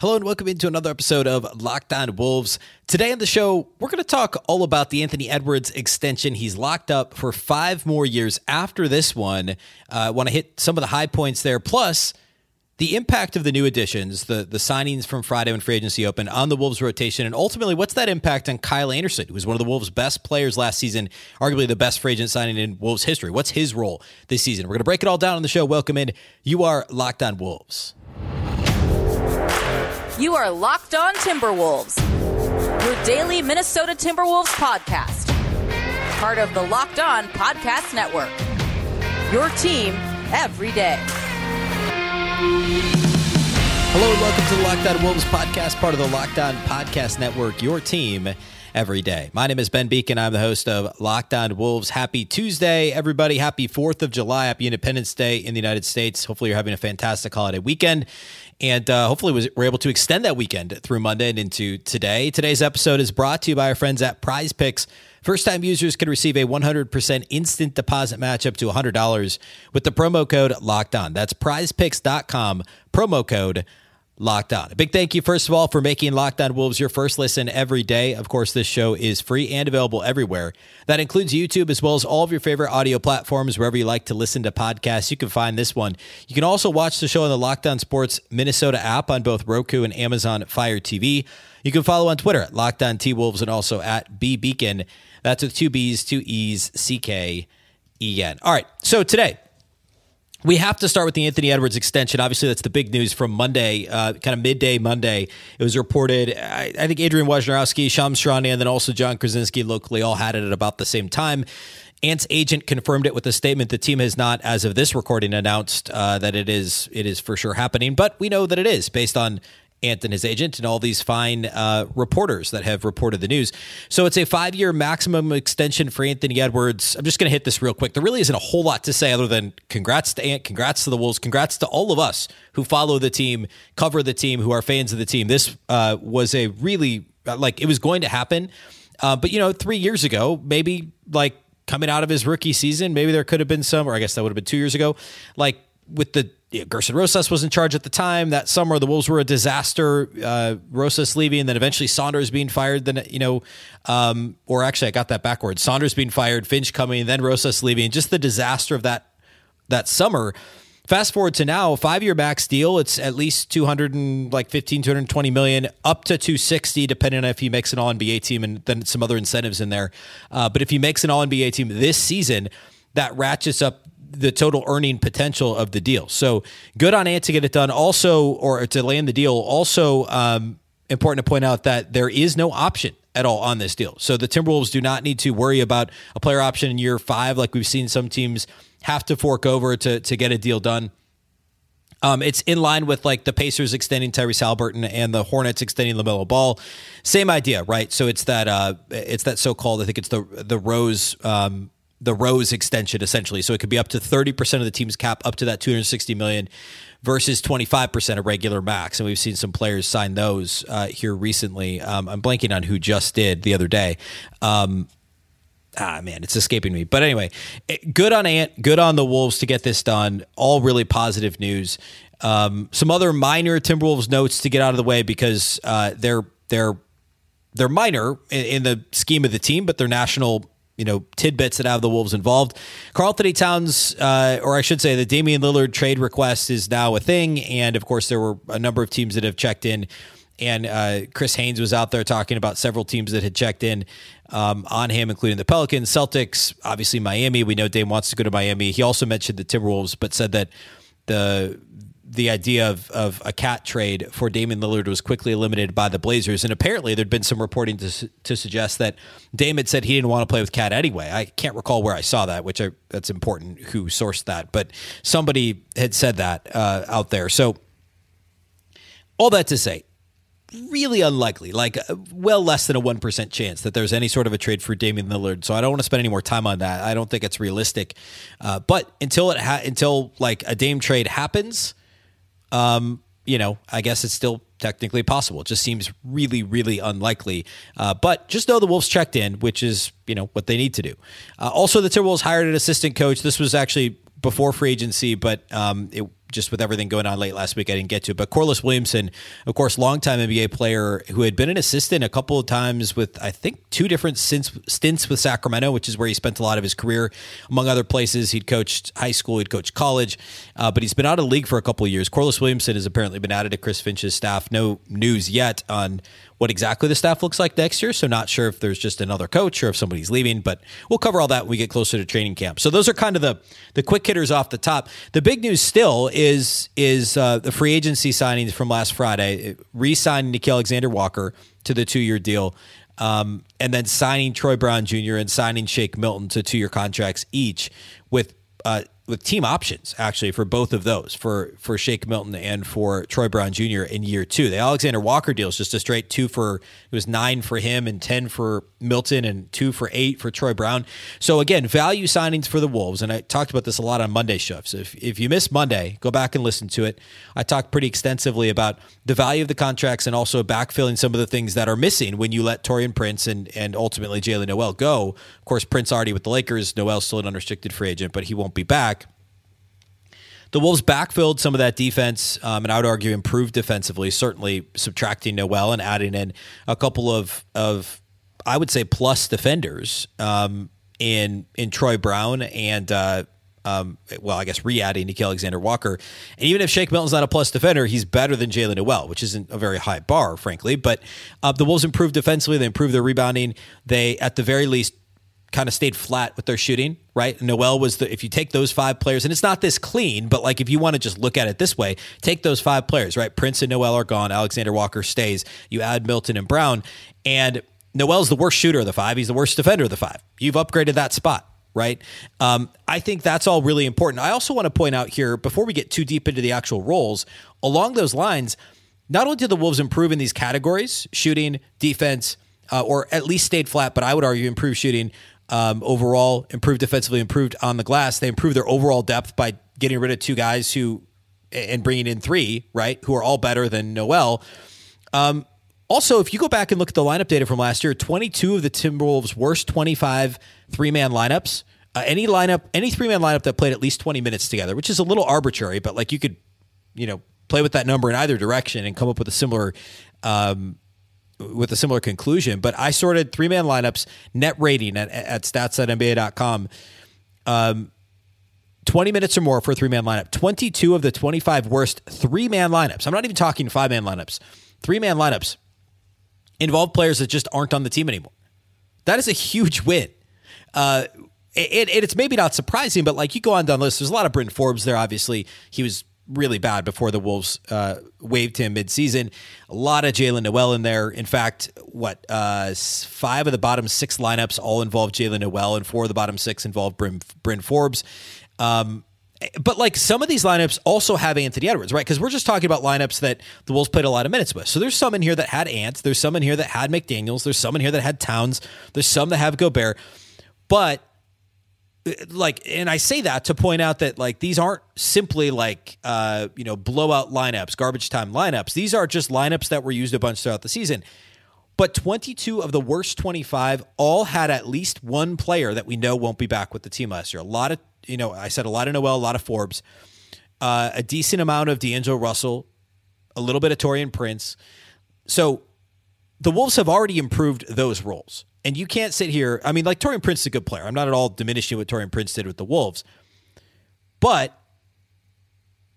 Hello and welcome into another episode of Locked On Wolves. Today on the show, we're going to talk all about the Anthony Edwards extension. He's locked up for five more years after this one. I uh, want to hit some of the high points there, plus the impact of the new additions, the the signings from Friday when free agency opened on the Wolves rotation, and ultimately, what's that impact on Kyle Anderson, who was one of the Wolves' best players last season, arguably the best free agent signing in Wolves history? What's his role this season? We're going to break it all down on the show. Welcome in. You are Locked On Wolves. You are Locked On Timberwolves, your daily Minnesota Timberwolves podcast. Part of the Locked On Podcast Network. Your team every day. Hello and welcome to the Locked On Wolves podcast, part of the Locked On Podcast Network, your team every day. My name is Ben Beecken. I'm the host of Locked On Wolves. Happy Tuesday, everybody. Happy 4th of July. Happy Independence Day in the United States. Hopefully, you're having a fantastic holiday weekend. And uh, hopefully, we're able to extend that weekend through Monday and into today. Today's episode is brought to you by our friends at Prize Picks. First time users can receive a 100% instant deposit match up to $100 with the promo code locked on. That's prizepicks.com, promo code Locked On. A big thank you, first of all, for making Locked On Wolves your first listen every day. Of course, this show is free and available everywhere. That includes YouTube as well as all of your favorite audio platforms, wherever you like to listen to podcasts. You can find this one. You can also watch the show on the Locked On Sports Minnesota app on both Roku and Amazon Fire TV. You can follow on Twitter at Locked On T Wolves and also at B Beecken. That's with two B's, two E's, C K E N. All right. So today, we have to start with the Anthony Edwards extension. Obviously, that's the big news from Monday, uh, kind of midday Monday. It was reported, I, I think Adrian Wojnarowski, Shams Charania, and then also Jon Krawczynski locally all had it at about the same time. Ant's agent confirmed it with a statement. The team has not, as of this recording, announced uh, that it is it is for sure happening, but we know that it is based on Ant and his agent and all these fine uh, reporters that have reported the news. So it's a five year maximum extension for Anthony Edwards. I'm just going to hit this real quick. There really isn't a whole lot to say other than congrats to Ant, congrats to the Wolves, congrats to all of us who follow the team, cover the team, who are fans of the team. This uh, was a really, like, it was going to happen. Uh, but, you know, three years ago, maybe like coming out of his rookie season, maybe there could have been some, or I guess that would have been two years ago, like with the yeah, Gersson Rosas was in charge at the time. That summer, the Wolves were a disaster. Uh, Rosas leaving, then eventually Saunders being fired. Then you know, um, or actually, I got that backwards. Saunders being fired, Finch coming, then Rosas leaving. Just the disaster of that that summer. Fast forward to now, five year max deal. It's at least 200 and like 15, 220 million, up to 260, depending on if he makes an All NBA team and then some other incentives in there. Uh, but if he makes an All NBA team this season, that ratchets up the total earning potential of the deal. So good on Ant to get it done. Also, or to land the deal. Also, um, important to point out that there is no option at all on this deal. So the Timberwolves do not need to worry about a player option in year five, like we've seen some teams have to fork over to to get a deal done. Um, it's in line with like the Pacers extending Tyrese Haliburton and the Hornets extending LaMelo Ball. Same idea, right? So it's that uh, it's that so called I think it's the the Rose um, the Rose extension essentially. So it could be up to 30% of the team's cap up to that 260 million versus 25% of regular max. And we've seen some players sign those uh, here recently. Um, I'm blanking on who just did the other day. Um, ah, man, it's escaping me. But anyway, eh, good on Ant, good on the Wolves to get this done. All really positive news. Um, some other minor Timberwolves notes to get out of the way because uh, they're they're they're minor in, in the scheme of the team, but they're national you know tidbits that have the Wolves involved. Karl-Anthony Towns, uh, or I should say, the Damian Lillard trade request is now a thing, and of course there were a number of teams that have checked in. And uh, Chris Haynes was out there talking about several teams that had checked in um, on him, including the Pelicans, Celtics, obviously Miami. We know Dame wants to go to Miami. He also mentioned the Timberwolves, but said that the the idea of, of a KAT trade for Damian Lillard was quickly eliminated by the Blazers. And apparently, there'd been some reporting to, to suggest that Dame had said he didn't want to play with KAT anyway. I can't recall where I saw that, which I, that's important who sourced that, but somebody had said that uh, out there. So, all that to say, really unlikely, like uh, well less than a 1% chance that there's any sort of a trade for Damian Lillard. So I don't want to spend any more time on that. I don't think it's realistic. Uh, but until it ha- until like a Dame trade happens, um, you know, I guess it's still technically possible. It just seems really, really unlikely. Uh, but just know the Wolves checked in, which is, you know, what they need to do. Uh, also, the Timberwolves hired an assistant coach. This was actually before free agency, but um, it just with everything going on late last week, I didn't get to. But Corliss Williamson, of course, longtime NBA player who had been an assistant a couple of times with, I think, two different stints with Sacramento, which is where he spent a lot of his career. Among other places, he'd coached high school, he'd coached college, uh, but he's been out of the league for a couple of years. Corliss Williamson has apparently been added to Chris Finch's staff. No news yet on what exactly the staff looks like next year. So not sure if there's just another coach or if somebody's leaving, but we'll cover all that when we get closer to training camp. So those are kind of the the quick hitters off the top. The big news still is is uh, the free agency signings from last Friday, re-signing Nickeil Alexander Walker to the two year deal. Um, and then signing Troy Brown Jr. and signing Shake Milton to two year contracts each with uh, with team options actually for both of those for for Shake Milton and for Troy Brown Jr. in year two. The Alexander Walker deal is just a straight two for it was nine for him and ten for Milton and two for eight for Troy Brown. So again, value signings for the Wolves, and I talked about this a lot on Monday show. So if if you missed Monday, go back and listen to it. I talked pretty extensively about the value of the contracts and also backfilling some of the things that are missing when you let Taurean Prince and and ultimately Jaylen Nowell go. Of course, Prince already with the Lakers. Nowell's still an unrestricted free agent, but he won't be back the Wolves backfilled some of that defense, um, and I would argue improved defensively. Certainly subtracting Nowell and adding in a couple of of I would say plus defenders um, in in Troy Brown and. Uh, um, well, I guess re-adding Nickeil Alexander Walker, and even if Shake Milton's not a plus defender, he's better than Jaylen Nowell, which isn't a very high bar, frankly. But uh, the Wolves improved defensively; they improved their rebounding. They, at the very least, kind of stayed flat with their shooting, right? Nowell was the if you take those five players, and it's not this clean, but like if you want to just look at it this way, take those five players, right? Prince and Nowell are gone. Alexander Walker stays. You add Milton and Brown, and Nowell's the worst shooter of the five. He's the worst defender of the five. You've upgraded that spot. Right. Um, I think that's all really important. I also want to point out here, before we get too deep into the actual roles, along those lines, not only did the Wolves improve in these categories, shooting, defense, uh, or at least stayed flat, but I would argue improved shooting, um, overall, improved defensively, improved on the glass. They improved their overall depth by getting rid of two guys who and bringing in three, right, who are all better than Nowell. Um, also, if you go back and look at the lineup data from last year, 22 of the Timberwolves' worst 25 three man lineups. Uh, any lineup, any three man lineup that played at least 20 minutes together, which is a little arbitrary, but like you could, you know, play with that number in either direction and come up with a similar um, with a similar conclusion. But I sorted three man lineups, net rating at, at stats.nba.com. Um, 20 minutes or more for a three man lineup. 22 of the 25 worst three man lineups. I'm not even talking five man lineups. Three man lineups involve players that just aren't on the team anymore. That is a huge win. Uh, it, it, it's maybe not surprising, but like you go on down the list, there's a lot of Bryn Forbes there. Obviously, he was really bad before the Wolves uh, waived him midseason. A lot of Jaylen Nowell in there. In fact, what uh, five of the bottom six lineups all involved Jaylen Nowell, and four of the bottom six involved Bryn, Bryn Forbes. Um, but like some of these lineups also have Anthony Edwards, right? Because we're just talking about lineups that the Wolves played a lot of minutes with. So there's some in here that had Ant. There's some in here that had McDaniels. There's some in here that had Towns. There's some that have Gobert. But like and i say that to point out that like these aren't simply like uh you know blowout lineups garbage time lineups. These are just lineups that were used a bunch throughout the season. But 22 of the worst 25 all had at least one player that we know won't be back with the team last year. A lot of you know i said a lot of nowell a lot of forbes uh, a decent amount of d'angelo russell a little bit of taurean prince. So the wolves have already improved those roles and you can't sit here. I mean, like Taurean Prince is a good player. I'm not at all diminishing what Taurean Prince did with the Wolves. But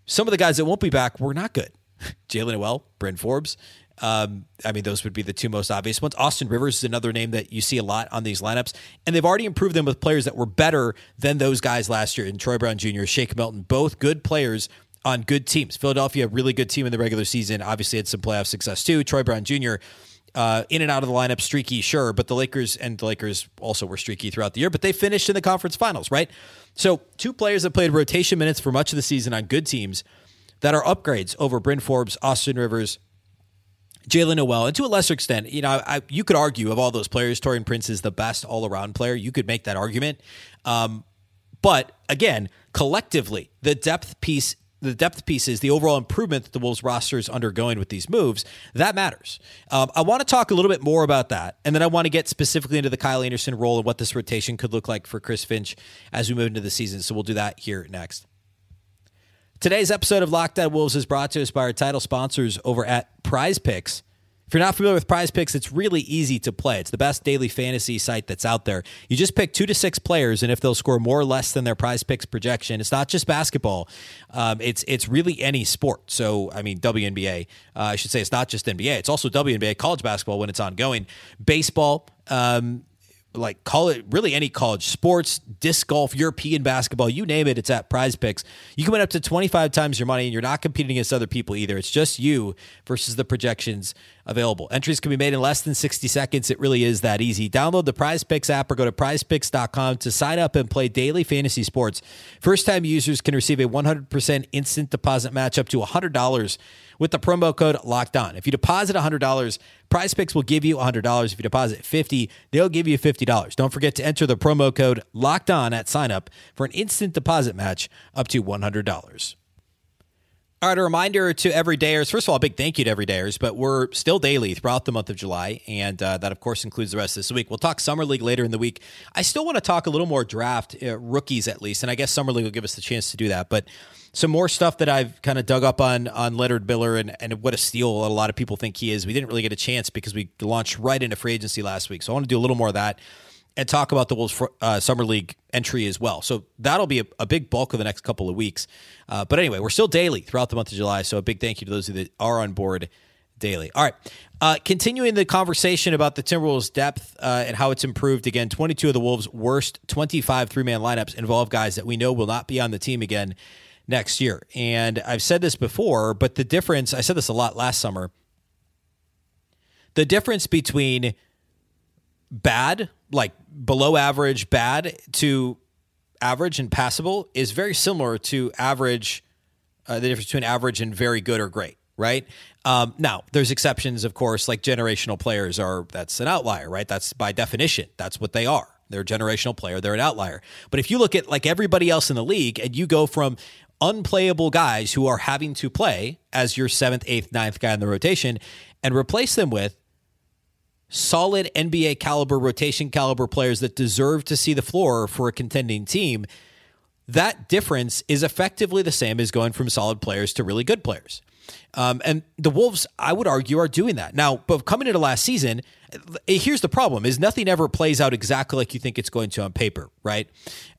some of the guys that won't be back were not good. Jaylen Nowell, Bryn Forbes. Um, I mean, those would be the two most obvious ones. Austin Rivers is another name that you see a lot on these lineups, and they've already improved them with players that were better than those guys last year. And Troy Brown Jr., Shake Milton, both good players on good teams. Philadelphia, really good team in the regular season. Obviously, had some playoff success too. Troy Brown Jr uh, in and out of the lineup, streaky, sure, but the Lakers and the Lakers also were streaky throughout the year, but they finished in the conference finals, right? So, two players that played rotation minutes for much of the season on good teams that are upgrades over Bryn Forbes, Austin Rivers, Jaylen Nowell, and to a lesser extent, you know, I, you could argue of all those players, Taurean Prince is the best all around player. You could make that argument. Um, but again, collectively, the depth piece the depth pieces, the overall improvement that the Wolves roster is undergoing with these moves, that matters. Um, I want to talk a little bit more about that, and then I want to get specifically into the Kyle Anderson role and what this rotation could look like for Chris Finch as we move into the season. So we'll do that here next. Today's episode of Locked On Wolves is brought to us by our title sponsors over at Prize Picks. If you're not familiar with Prize Picks, it's really easy to play. It's the best daily fantasy site that's out there. You just pick two to six players, and if they'll score more or less than their Prize Picks projection, it's not just basketball. Um, it's it's really any sport. So I mean WNBA. Uh, I should say it's not just NBA. It's also WNBA, college basketball when it's ongoing, baseball. Um, like call it really any college sports, disc golf, European basketball, you name it, it's at prize picks. You can win up to 25 times your money and you're not competing against other people either. It's just you versus the projections available. Entries can be made in less than 60 seconds. It really is that easy. Download the prize picks app or go to prizepicks.com to sign up and play daily fantasy sports. First time users can receive a 100% instant deposit match up to $100 with the promo code locked on. If you deposit $100, Prize Picks will give you $100. If you deposit 50, they'll give you $50. Don't forget to enter the promo code locked on at sign up for an instant deposit match up to $100. All right, a reminder to everydayers. First of all, a big thank you to everydayers, but we're still daily throughout the month of July, and uh, that, of course, includes the rest of this week. We'll talk Summer League later in the week. I still want to talk a little more draft, uh, rookies at least, and I guess Summer League will give us the chance to do that. But some more stuff that I've kind of dug up on on Leonard Miller and, and what a steal a lot of people think he is. We didn't really get a chance because we launched right into free agency last week, so I want to do a little more of that and talk about the Wolves uh, Summer League entry as well. So that'll be a, a big bulk of the next couple of weeks. Uh, but anyway, we're still daily throughout the month of July. So a big thank you to those that are on board daily. All right. Uh, continuing the conversation about the Timberwolves' depth uh, and how it's improved again, 22 of the Wolves' worst 25 three man lineups involve guys that we know will not be on the team again next year. And I've said this before, but the difference, I said this a lot last summer. The difference between bad, like below average, bad to average and passable is very similar to average, uh, the difference between average and very good or great, right? Um, now, there's exceptions, of course, like generational players are, that's an outlier, right? That's by definition, that's what they are. They're a generational player, they're an outlier. But if you look at like everybody else in the league and you go from unplayable guys who are having to play as your seventh, eighth, ninth guy in the rotation and replace them with solid NBA caliber, rotation caliber players that deserve to see the floor for a contending team, that difference is effectively the same as going from solid players to really good players. Um, and the Wolves, I would argue, are doing that now. But coming into last season, here's the problem: is nothing ever plays out exactly like you think it's going to on paper, right?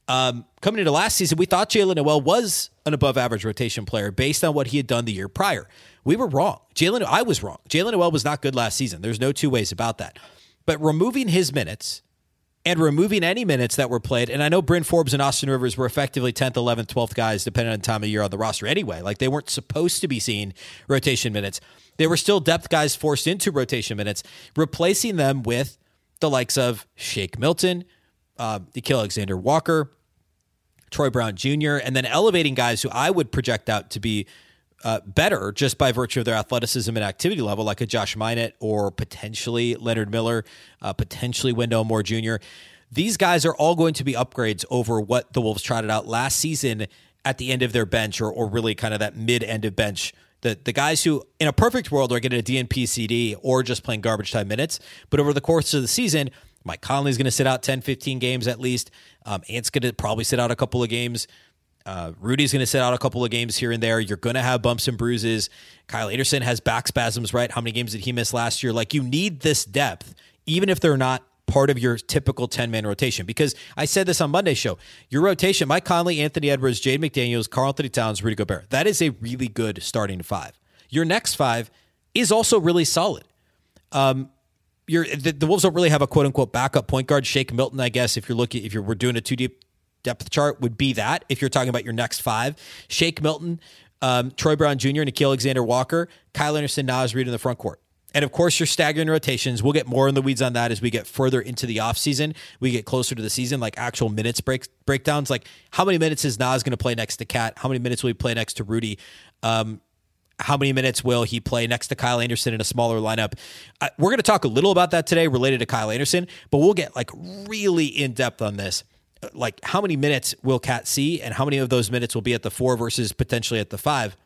Um, coming into last season, we thought Jaylen Nowell was an above average rotation player based on what he had done the year prior. We were wrong. Jaylen, I was wrong. Jaylen Nowell was not good last season. There's no two ways about that. But removing his minutes and removing any minutes that were played, and I know Bryn Forbes and Austin Rivers were effectively 10th, 11th, 12th guys, depending on time of year on the roster anyway. Like they weren't supposed to be seeing rotation minutes. They were still depth guys forced into rotation minutes, replacing them with the likes of Shake Milton, uh, Nickeil Alexander Walker, Troy Brown Jr., and then elevating guys who I would project out to be uh, better just by virtue of their athleticism and activity level, like a Josh Minott or potentially Leonard Miller, uh, potentially Wendell Moore Jr. These guys are all going to be upgrades over what the Wolves trotted out last season at the end of their bench or, or really kind of that mid end of bench. The, the guys who, in a perfect world, are getting a DNP CD or just playing garbage time minutes. But over the course of the season, Mike Conley's going to sit out 10, 15 games at least. Um, Ant's going to probably sit out a couple of games. Uh, Rudy's going to sit out a couple of games here and there. You're going to have bumps and bruises. Kyle Anderson has back spasms, right? How many games did he miss last year? Like, you need this depth, even if they're not part of your typical 10 man rotation. Because I said this on Monday's show your rotation, Mike Conley, Anthony Edwards, Jade McDaniels, Karl-Anthony Towns, Rudy Gobert. That is a really good starting five. Your next five is also really solid. Um, the, the Wolves don't really have a quote unquote backup point guard. Shake Milton, I guess, if you're looking, if you're we're doing a two deep depth chart, would be that. If you're talking about your next five, Shake Milton, um, Troy Brown Jr., Nickeil Alexander Walker, Kyle Anderson, Naz Reid in the front court. And of course, your staggering rotations. We'll get more in the weeds on that as we get further into the offseason. We get closer to the season, like actual minutes break, breakdowns. Like, how many minutes is Naz going to play next to KAT? How many minutes will he play next to Rudy? Um, how many minutes will he play next to Kyle Anderson in a smaller lineup? Uh, we're going to talk a little about that today related to Kyle Anderson, but we'll get like really in depth on this. Like, how many minutes will KAT see, and how many of those minutes will be at the four versus potentially at the five?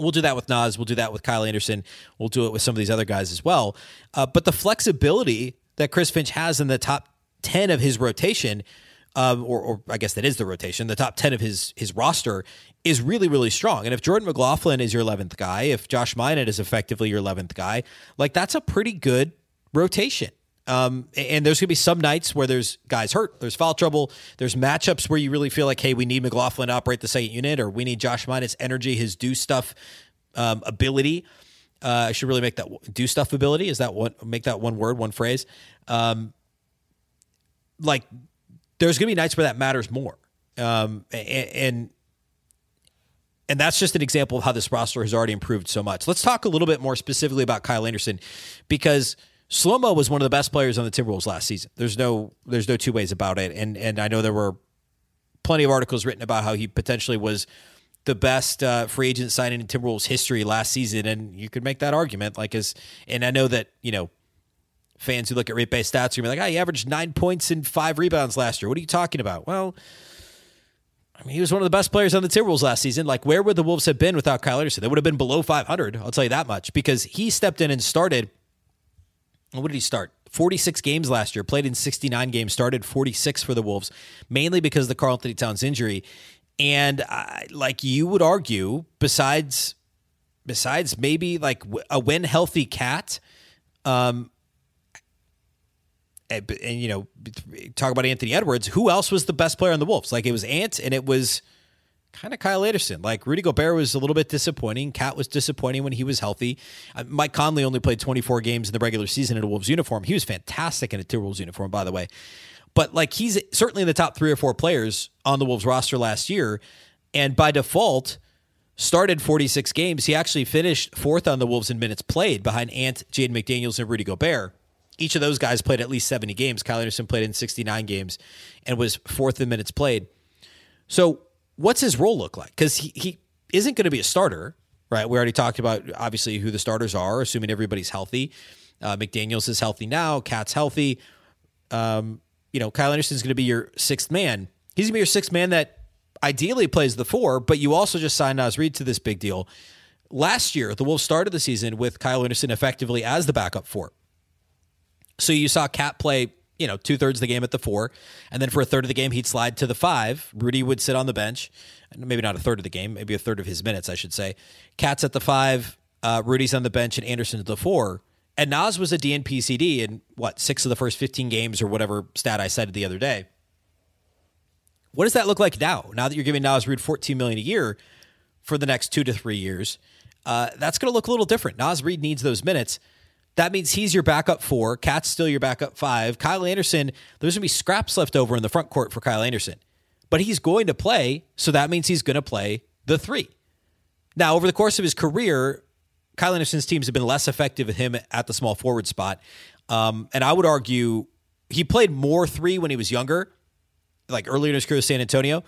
We'll do that with Naz. We'll do that with Kyle Anderson. We'll do it with some of these other guys as well. Uh, but the flexibility that Chris Finch has in the top 10 of his rotation um, or, or I guess that is the rotation. The top ten of his his roster is really really strong. And if Jordan McLaughlin is your eleventh guy, if Josh Minott is effectively your eleventh guy, like that's a pretty good rotation. Um, and there's going to be some nights where there's guys hurt, there's foul trouble, there's matchups where you really feel like, hey, we need McLaughlin to operate the second unit, or we need Josh Minott's energy, his do stuff um, ability. Uh, I should really make that do stuff ability. Is that one? Make that one word, one phrase. Um, like there's going to be nights where that matters more, um, and and that's just an example of how this roster has already improved so much. Let's talk a little bit more specifically about Kyle Anderson because Slow Mo was one of the best players on the Timberwolves last season. There's no there's no two ways about it. And and I know there were plenty of articles written about how he potentially was the best uh, free agent signing in Timberwolves history last season, and you could make that argument. Like as and I know that you know fans who look at rate based stats are gonna be like, "Ah, he averaged nine points and five rebounds last year." What are you talking about? Well. I mean, he was one of the best players on the Timberwolves last season. Like, where would the Wolves have been without Kyle Anderson? They would have been below 500. I'll tell you that much because he stepped in and started what did he start? 46 games last year, played in 69 games, started 46 for the Wolves, mainly because of the Karl-Anthony Towns injury. And I, like you would argue, besides besides maybe like a when healthy KAT, um, and, and, you know, talk about Anthony Edwards. Who else was the best player on the Wolves? Like it was Ant, and it was kind of Kyle Anderson. Like Rudy Gobert was a little bit disappointing. KAT was disappointing when he was healthy. Uh, Mike Conley only played 24 games in the regular season in a Wolves uniform. He was fantastic in a Timberwolves uniform, by the way. But like he's certainly in the top three or four players on the Wolves roster last year, and by default started 46 games. He actually finished fourth on the Wolves in minutes played behind Ant, Jaden McDaniels, and Rudy Gobert. Each of those guys played at least 70 games. Kyle Anderson played in 69 games and was fourth in minutes played. So what's his role look like? Because he, he isn't going to be a starter, right? We already talked about obviously who the starters are, assuming everybody's healthy. Uh, McDaniels is healthy now. KAT's healthy. Um, you know, Kyle Anderson's going to be your sixth man. He's going to be your sixth man that ideally plays the four, but you also just signed Naz Reid to this big deal. Last year, the Wolves started the season with Kyle Anderson effectively as the backup four. So you saw KAT play you know, two thirds of the game at the four. And then for a third of the game, he'd slide to the five. Rudy would sit on the bench. Maybe not a third of the game, maybe a third of his minutes, I should say. KAT's at the five, uh, Rudy's on the bench, and Anderson's at the four. And Naz was a DNP CD in what, six of the first 15 games or whatever stat I cited the other day. What does that look like now? Now that you're giving Naz Reid 14 million a year for the next two to three years, uh, that's going to look a little different. Naz Reid needs those minutes. That means he's your backup four. KAT's still your backup five. Kyle Anderson, there's going to be scraps left over in the front court for Kyle Anderson, but he's going to play. So that means he's going to play the three. Now, over the course of his career, Kyle Anderson's teams have been less effective at him at the small forward spot. Um, and I would argue he played more three when he was younger, like earlier in his career with San Antonio.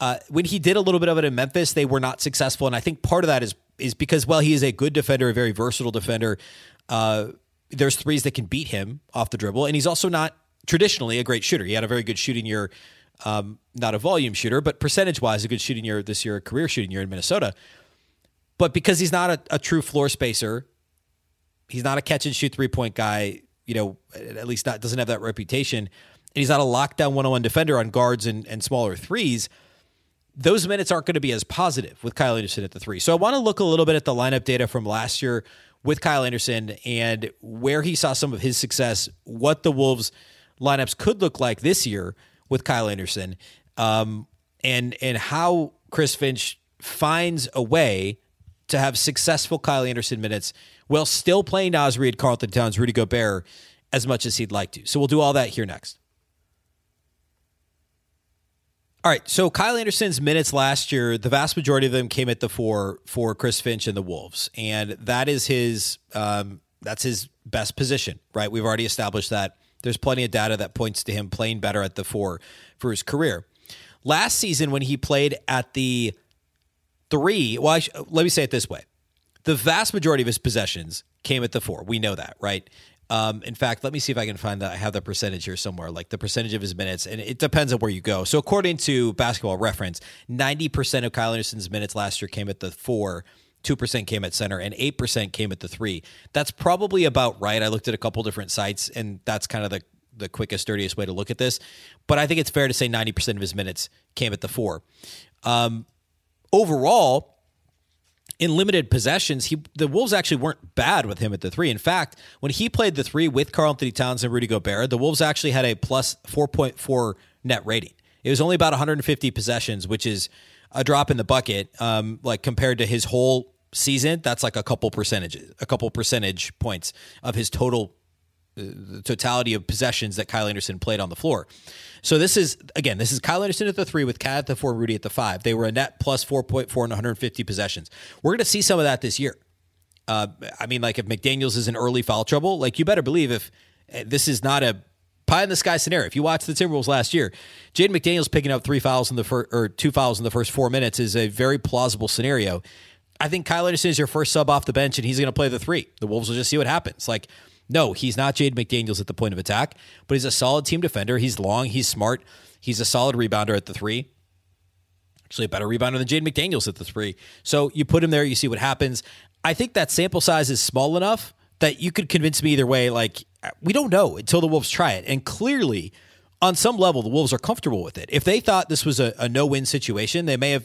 Uh, when he did a little bit of it in Memphis, they were not successful. And I think part of that is is because, well, he is a good defender, a very versatile defender. Uh, there's threes that can beat him off the dribble, and he's also not traditionally a great shooter. He had a very good shooting year, um, not a volume shooter, but percentage wise, a good shooting year this year, a career shooting year in Minnesota. But because he's not a, a true floor spacer, he's not a catch and shoot three point guy. You know, at least not doesn't have that reputation, and he's not a lockdown one on one defender on guards and, and smaller threes those minutes aren't going to be as positive with Kyle Anderson at the three. So I want to look a little bit at the lineup data from last year with Kyle Anderson and where he saw some of his success, what the Wolves lineups could look like this year with Kyle Anderson, um, and and how Chris Finch finds a way to have successful Kyle Anderson minutes while still playing Naz Reid, Karl-Anthony Towns, Rudy Gobert as much as he'd like to. So we'll do all that here next. All right, so Kyle Anderson's minutes last year, the vast majority of them came at the four for Chris Finch and the Wolves, and that is his um, that's his best position, right? We've already established that. There's plenty of data that points to him playing better at the four for his career. Last season, when he played at the three, well, sh- let me say it this way: the vast majority of his possessions came at the four. We know that, right? Um, in fact, let me see if I can find that. I have the percentage here somewhere, like the percentage of his minutes, and it depends on where you go. So, according to Basketball Reference, 90% of Kyle Anderson's minutes last year came at the four, 2% came at center, and 8% came at the three. That's probably about right. I looked at a couple different sites, and that's kind of the the quickest, dirtiest way to look at this, but I think it's fair to say 90% of his minutes came at the four. Um, overall, in limited possessions, he the Wolves actually weren't bad with him at the three. In fact, when he played the three with Karl-Anthony Towns and Rudy Gobert, the Wolves actually had a plus 4.4 net rating. It was only about 150 possessions, which is a drop in the bucket, um, like compared to his whole season. That's like a couple percentages, a couple percentage points of his total the totality of possessions that Kyle Anderson played on the floor. So this is again, this is Kyle Anderson at the three with KAT at the four, Rudy at the five. They were a net plus four point four and 150 possessions. We're going to see some of that this year. Uh, I mean, like if McDaniels is in early foul trouble, like you better believe if eh, this is not a pie in the sky scenario. If you watch the Timberwolves last year, Jaden McDaniels picking up three fouls in the first or two fouls in the first four minutes is a very plausible scenario. I think Kyle Anderson is your first sub off the bench, and he's going to play the three. The Wolves will just see what happens. Like no, he's not Jade McDaniels at the point of attack, but he's a solid team defender. He's long, he's smart, he's a solid rebounder at the three. Actually, a better rebounder than Jade McDaniels at the three. So you put him there, you see what happens. I think that sample size is small enough that you could convince me either way. Like, we don't know until the Wolves try it. And clearly, on some level, the Wolves are comfortable with it. If they thought this was a, a no win situation, they may have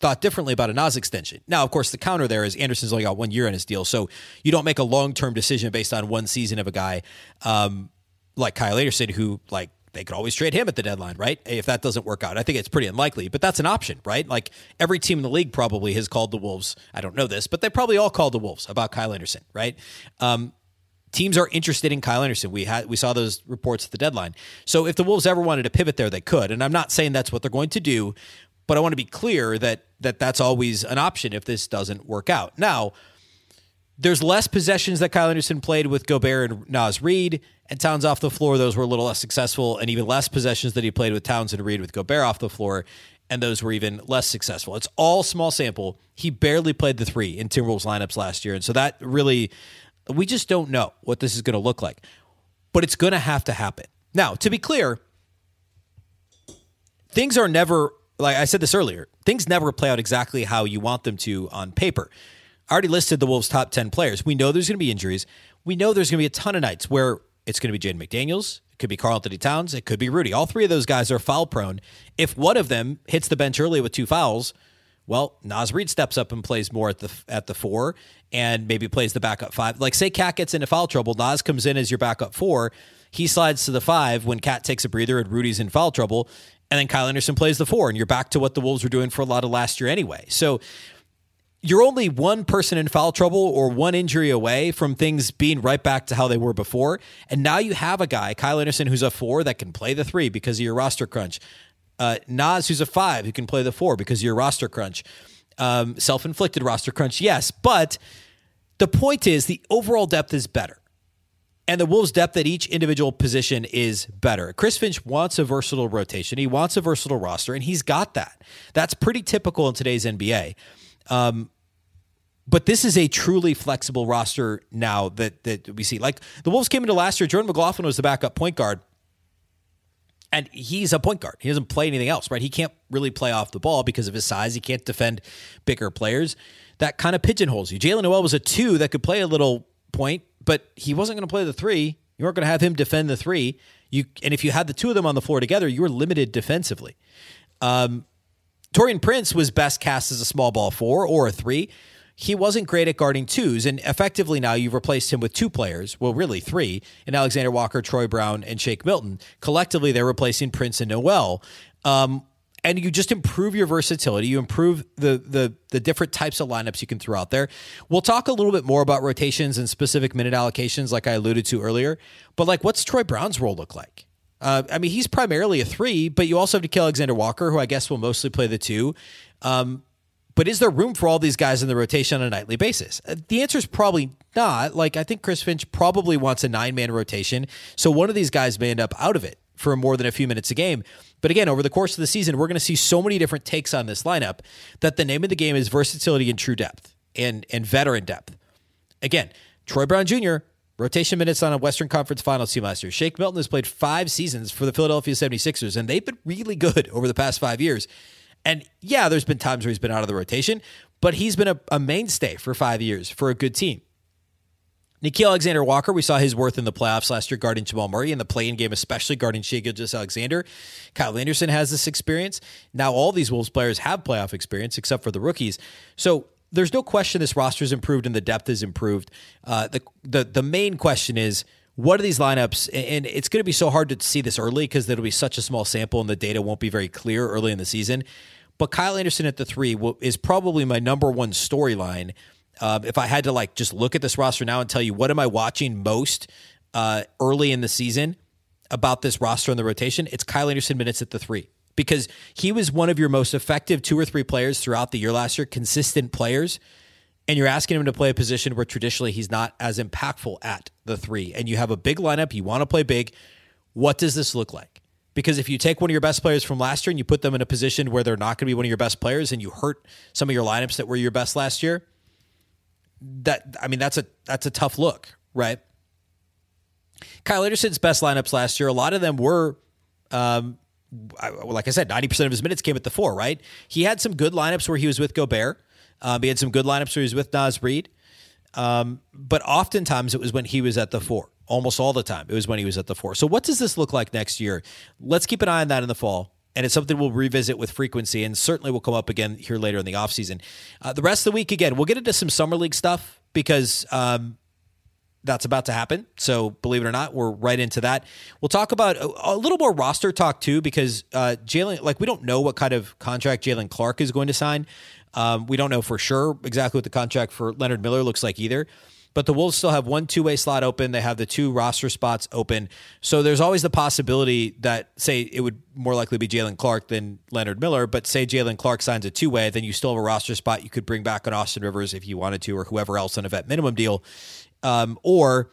thought differently about a Naz extension. Now, of course, the counter there is Anderson's only got one year on his deal, so you don't make a long term decision based on one season of a guy um, like Kyle Anderson, who like they could always trade him at the deadline, right? If that doesn't work out, I think it's pretty unlikely, but that's an option, right? Like every team in the league probably has called the Wolves. I don't know this, but they probably all called the Wolves about Kyle Anderson, right? Um, teams are interested in Kyle Anderson. We had we saw those reports at the deadline. So if the Wolves ever wanted to pivot there, they could. And I'm not saying that's what they're going to do, but I want to be clear that that that's always an option if this doesn't work out. Now, there's less possessions that Kyle Anderson played with Gobert and Naz Reid, and Towns off the floor. Those were a little less successful, and even less possessions that he played with Towns and Reid with Gobert off the floor, and those were even less successful. It's all small sample. He barely played the three in Timberwolves lineups last year, and so that really, we just don't know what this is going to look like, but it's going to have to happen. Now, to be clear, things are never like I said this earlier, things never play out exactly how you want them to on paper. I already listed the Wolves' top 10 players. We know there's going to be injuries. We know there's going to be a ton of nights where it's going to be Jaden McDaniels. It could be Karl-Anthony Towns. It could be Rudy. All three of those guys are foul prone. If one of them hits the bench early with two fouls, well, Naz Reid steps up and plays more at the at the four and maybe plays the backup five. Like say KAT gets into foul trouble, Naz comes in as your backup four. He slides to the five when KAT takes a breather and Rudy's in foul trouble and then Kyle Anderson plays the four, and you're back to what the Wolves were doing for a lot of last year anyway. So you're only one person in foul trouble or one injury away from things being right back to how they were before. And now you have a guy, Kyle Anderson, who's a four that can play the three because of your roster crunch. Uh, Naz, who's a five, who can play the four because of your roster crunch. Um, Self inflicted roster crunch, yes. But the point is, the overall depth is better. And the Wolves' depth at each individual position is better. Chris Finch wants a versatile rotation. He wants a versatile roster, and he's got that. That's pretty typical in today's NBA. Um, but this is a truly flexible roster now that that we see. Like the Wolves came into last year, Jordan McLaughlin was the backup point guard. And he's a point guard. He doesn't play anything else, right? He can't really play off the ball because of his size. He can't defend bigger players. That kind of pigeonholes you. Jaylen Nowell was a two that could play a little point, but he wasn't going to play the three. You weren't going to have him defend the three. You and if you had the two of them on the floor together, you were limited defensively. Um, Taurean Prince was best cast as a small ball four or a three. He wasn't great at guarding twos, and effectively now you've replaced him with two players. Well, really three, in Alexander Walker, Troy Brown, and Shake Milton. Collectively, they're replacing Prince and Nowell. Um, and you just improve your versatility. You improve the the the different types of lineups you can throw out there. We'll talk a little bit more about rotations and specific minute allocations, like I alluded to earlier. But like, what's Troy Brown's role look like? Uh, I mean, he's primarily a three, but you also have to kill Alexander Walker, who I guess will mostly play the two. Um, but is there room for all these guys in the rotation on a nightly basis? Uh, the answer is probably not. Like, I think Chris Finch probably wants a nine man rotation. So one of these guys may end up out of it for more than a few minutes a game. But again, over the course of the season, we're going to see so many different takes on this lineup that the name of the game is versatility and true depth and, and veteran depth. Again, Troy Brown Jr., rotation minutes on a Western Conference Finals team last year. Shake Milton has played five seasons for the Philadelphia 76ers, and they've been really good over the past five years. And yeah, there's been times where he's been out of the rotation, but he's been a, a mainstay for five years for a good team. Nickeil Alexander Walker, we saw his worth in the playoffs last year guarding Jamal Murray in the play-in game, especially guarding Shai Gilgeous-Alexander. Kyle Anderson has this experience. Now all these Wolves players have playoff experience, except for the rookies. So there's no question this roster is improved and the depth is improved. Uh, the the the main question is what are these lineups? And it's going to be so hard to see this early because it'll be such a small sample and the data won't be very clear early in the season. But Kyle Anderson at the three will, is probably my number one storyline um, if I had to like just look at this roster now and tell you what am I watching most uh, early in the season about this roster and the rotation, it's Kyle Anderson minutes at the three because he was one of your most effective two or three players throughout the year last year, consistent players. And you're asking him to play a position where traditionally he's not as impactful at the three. And you have a big lineup, you want to play big. What does this look like? Because if you take one of your best players from last year and you put them in a position where they're not going to be one of your best players and you hurt some of your lineups that were your best last year, that I mean that's a that's a tough look, right? Kyle Anderson's best lineups last year, a lot of them were, um, like I said, ninety percent of his minutes came at the four. Right? He had some good lineups where he was with Gobert. Um, he had some good lineups where he was with Naz Reid. Um, but oftentimes it was when he was at the four. Almost all the time, it was when he was at the four. So, what does this look like next year? Let's keep an eye on that in the fall and it's something we'll revisit with frequency and certainly will come up again here later in the offseason. Uh, the rest of the week, again, we'll get into some Summer League stuff because um, that's about to happen. So believe it or not, we're right into that. We'll talk about a, a little more roster talk too because uh, Jaylen, like we don't know what kind of contract Jalen Clark is going to sign. Um, we don't know for sure exactly what the contract for Leonard Miller looks like either but the Wolves still have one two way slot open. They have the two roster spots open. So there's always the possibility that, say, it would more likely be Jalen Clark than Leonard Miller, but say Jalen Clark signs a two way, then you still have a roster spot you could bring back on Austin Rivers if you wanted to, or whoever else on a vet minimum deal. Um, or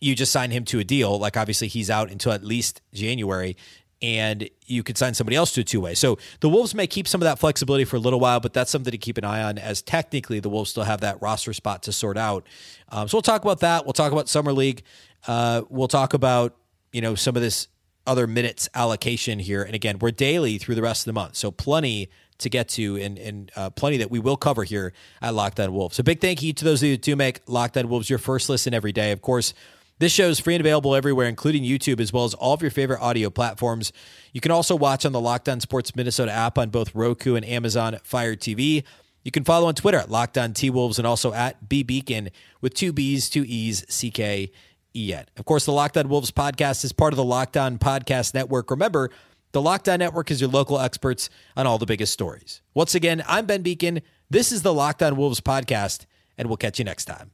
you just sign him to a deal. Like obviously he's out until at least January and you could sign somebody else to a two way. So the Wolves may keep some of that flexibility for a little while, but that's something to keep an eye on as technically the Wolves still have that roster spot to sort out. Um, so we'll talk about that. We'll talk about Summer League. Uh, we'll talk about, you know, some of this other minutes allocation here. And again, we're daily through the rest of the month. So plenty to get to and, and uh, plenty that we will cover here at Locked On Wolves. So big thank you to those of you who do make Locked On Wolves your first listen every day. Of course, this show is free and available everywhere, including YouTube, as well as all of your favorite audio platforms. You can also watch on the Locked On Sports Minnesota app on both Roku and Amazon Fire TV. You can follow on Twitter at Locked On T Wolves and also at B Beecken with two B's, two E's, C K E N. Of course, the Locked On Wolves podcast is part of the Locked On Podcast Network. Remember, the Locked On Network is your local experts on all the biggest stories. Once again, I'm Ben Beecken. This is the Locked On Wolves podcast, and we'll catch you next time.